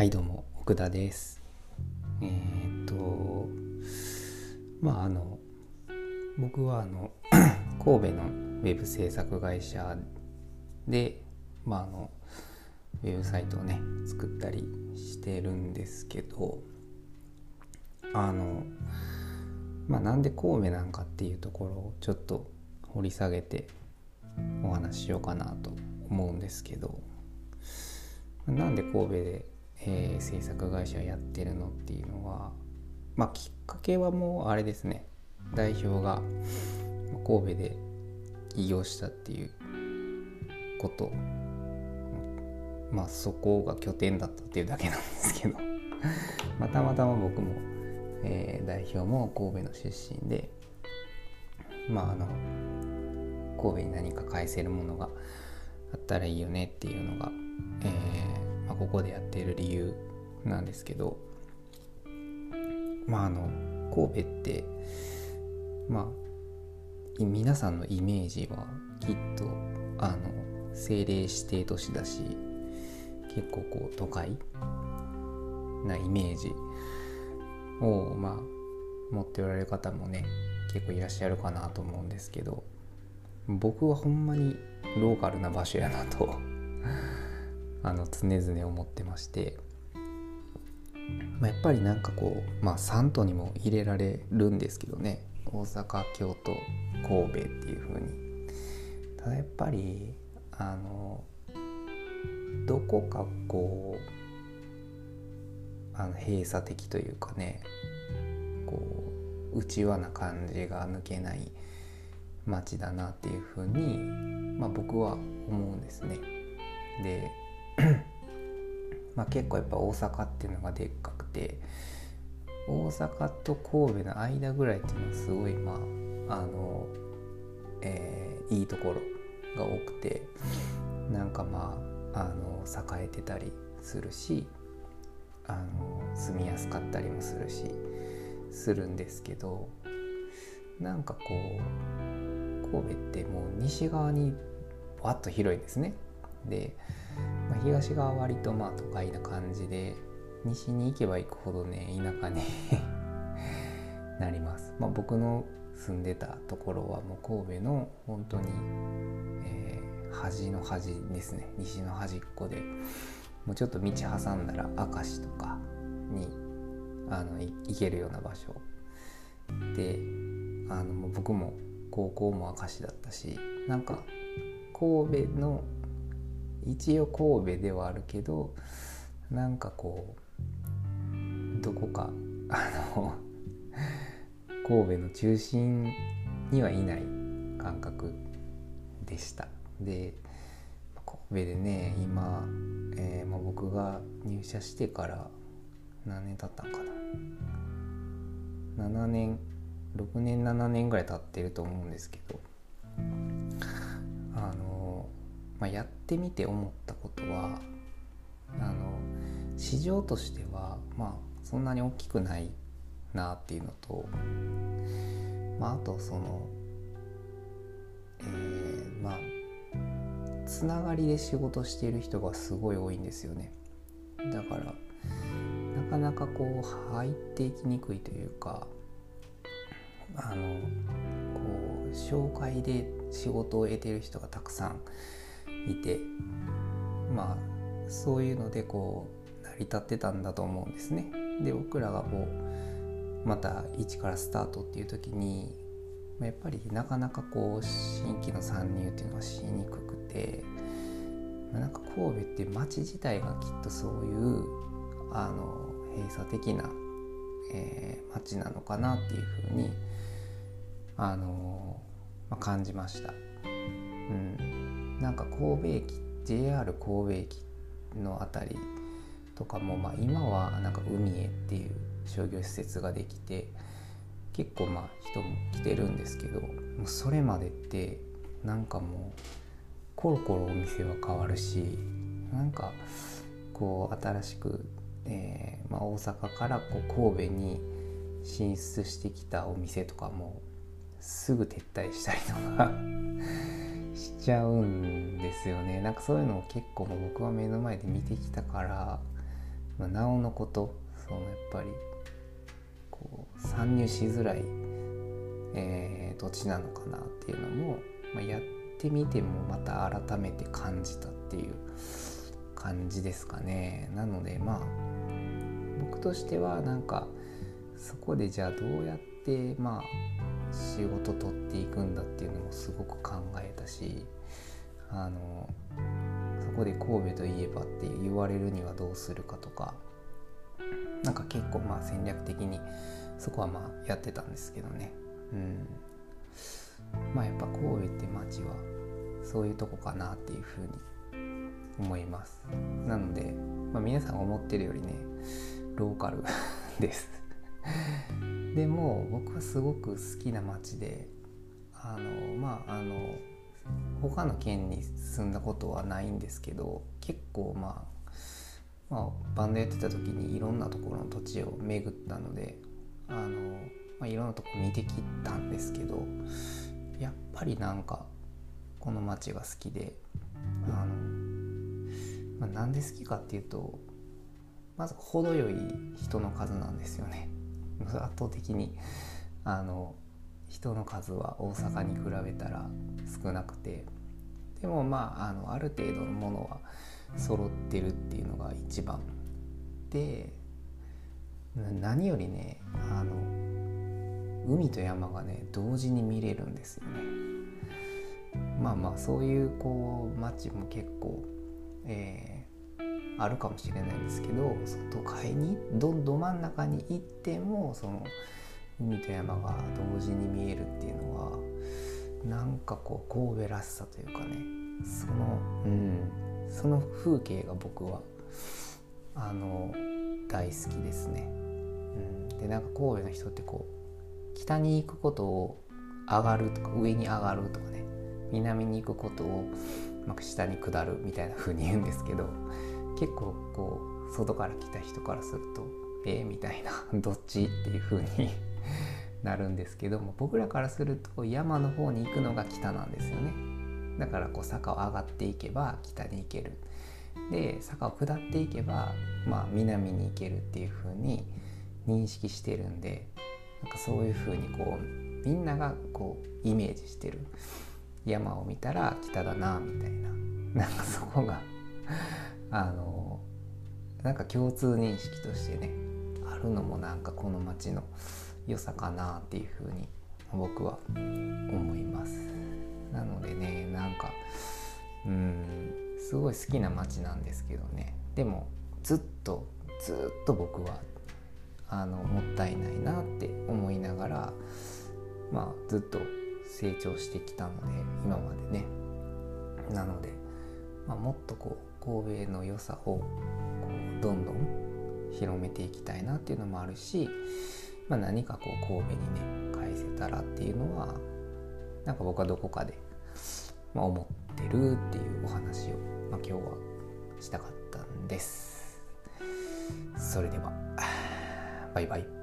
はいどうも奥田です。えー、っとまああの僕はあの 神戸のウェブ制作会社でまああのウェブサイトをね作ったりしてるんですけどあのまあなんで神戸なんかっていうところをちょっと掘り下げてお話ししようかなと思うんですけどなんで神戸でえー、制作会社やってるのっていうのはまあきっかけはもうあれですね。代表が神戸で起業したっていうこと。まあそこが拠点だったっていうだけなんですけど。またまたま僕も、えー、代表も神戸の出身でまああの神戸に何か返せるものがあったらいいよねっていうのが、えー、ここでやっている理由なんですけどまああの神戸ってまあ皆さんのイメージはきっとあの政令指定都市だし結構こう都会なイメージをまあ持っておられる方もね結構いらっしゃるかなと思うんですけど僕はほんまにローカルな場所やなとあの常々思ってまして、まあ、やっぱりなんかこうまあ3都にも入れられるんですけどね。大阪京都神戸っていう風に。ただやっぱりあのどこかこうあの閉鎖的というかね。こう内輪な感じが抜けない街だなっていうふうに、まあ、僕は思うんですね。で まあ結構やっぱ大阪っていうのがでっかくて大阪と神戸の間ぐらいっていうのはすごいまああの、えー、いいところが多くてなんかまああの栄えてたりするしあの住みやすかったりもするしするんですけどなんかこう神戸ってもう西側にわっと広いんですね。で、まあ、東側割とまあ都会な感じで西に行けば行くほどね田舎に なります、まあ、僕の住んでたところはもう神戸の本当に、えー、端の端ですね。西の端っこでもうちょっと道挟んだら明石とかにあの行けるような場所。であの僕も高校も明石だったしなんか神戸の一応神戸ではあるけどなんかこうどこか あの神戸の中心にはいない感覚でした。で神戸でね今、えーまあ、僕が入社してから何年経ったんかな。7年6年7年ぐらい経ってると思うんですけどあのまあ、やってみて思ったことはあの市場としてはまあそんなに大きくないなっていうのと、まあ、あとそのえー、まあつながりで仕事している人がすごい多いんですよね。だからなかなかこう入っていきにくいというかあのこう紹介で仕事を得てる人がたくさんいてまあそういうのでこう成り立ってたんだと思うんですね。で僕らがこうまた一からスタートっていう時にやっぱりなかなかこう新規の参入っていうのはしにくくてなんか神戸って街自体がきっとそういうあの閉鎖的な、えー、街なのかなっていうふうにあの、まあ、感じました。うんなんか神戸駅 JR 神戸駅の辺りとかも、まあ、今はなんか海へっていう商業施設ができて結構まあ人も来てるんですけどもうそれまでってなんかもうコロコロお店は変わるしなんかこう新しく、えーまあ、大阪からこう神戸に進出してきたお店とかもすぐ撤退したりとかちゃうんですよね。なんかそういうのを結構僕は目の前で見てきたからまあ、なおのことそのやっぱりこう参入しづらい、えー、土地なのかなっていうのも、まあ、やってみてもまた改めて感じたっていう感じですかね。なのでまあ僕としてはなんかそこでじゃあどうやってまあ仕事取っていくんだっていうのもすごく考えたしあのそこで神戸といえばって言われるにはどうするかとかなんか結構まあ戦略的にそこはまあやってたんですけどね。うん。まあやっぱ神戸って街はそういうとこかなっていうふうに思います。なので、まあ、皆さん思ってるよりねローカル です。でも僕はすごく好きな街であのまああの他の県に住んだことはないんですけど結構まあ、まあ、バンドやってた時にいろんなところの土地を巡ったのであの、まあ、いろんなとこ見てきたんですけどやっぱりなんかこの街が好きであの、まあ、なんで好きかっていうとまず程よい人の数なんですよね。圧倒的にあの人の数は大阪に比べたら少なくてでもまああのある程度のものは揃ってるっていうのが一番。で何よりねあの海と山がね同時に見れるんですよね。まあまあそういうこう街も結構、あるかもしれないんですけど都会にどど真ん中に行ってもその海と山が同時に見えるっていうのはなんかこう神戸らしさというかねそのうんその風景が僕はあの大好きですね。うん、でなんか神戸の人ってこう北に行くことを上がるとか上に上がるとかね南に行くことを、まあ、下に下るみたいな風に言うんですけど結構こう外から来た人からするとえー、みたいな どっちっていう風に なるんですけども僕らからすると山の方に行くのが北なんですよね。だからこう坂を上がっていけば北に行ける。で坂を下っていけば、まあ、南に行けるっていう風に認識してるんでなんかそういう風にこうみんながこうイメージしてる山を見たら北だなみたいな。なんかそこがあのなんか共通認識としてねあるのもなんかこの街の良さかなっていうふうに僕は思います。なのでねなんかうんすごい好きな街なんですけどね。でもずっとずっと僕はあのもったいないなって思いながらまあずっと成長してきたので今までね。なので、まあ、もっとこう神戸の良さをこうどんどん広めていきたいなっていうのもあるしまあ、何かこう神戸にね返せたらっていうのはなんか僕はどこかで、まあ、思ってるっていうお話を、まあ、今日はしたかったんです。それではバイバイ。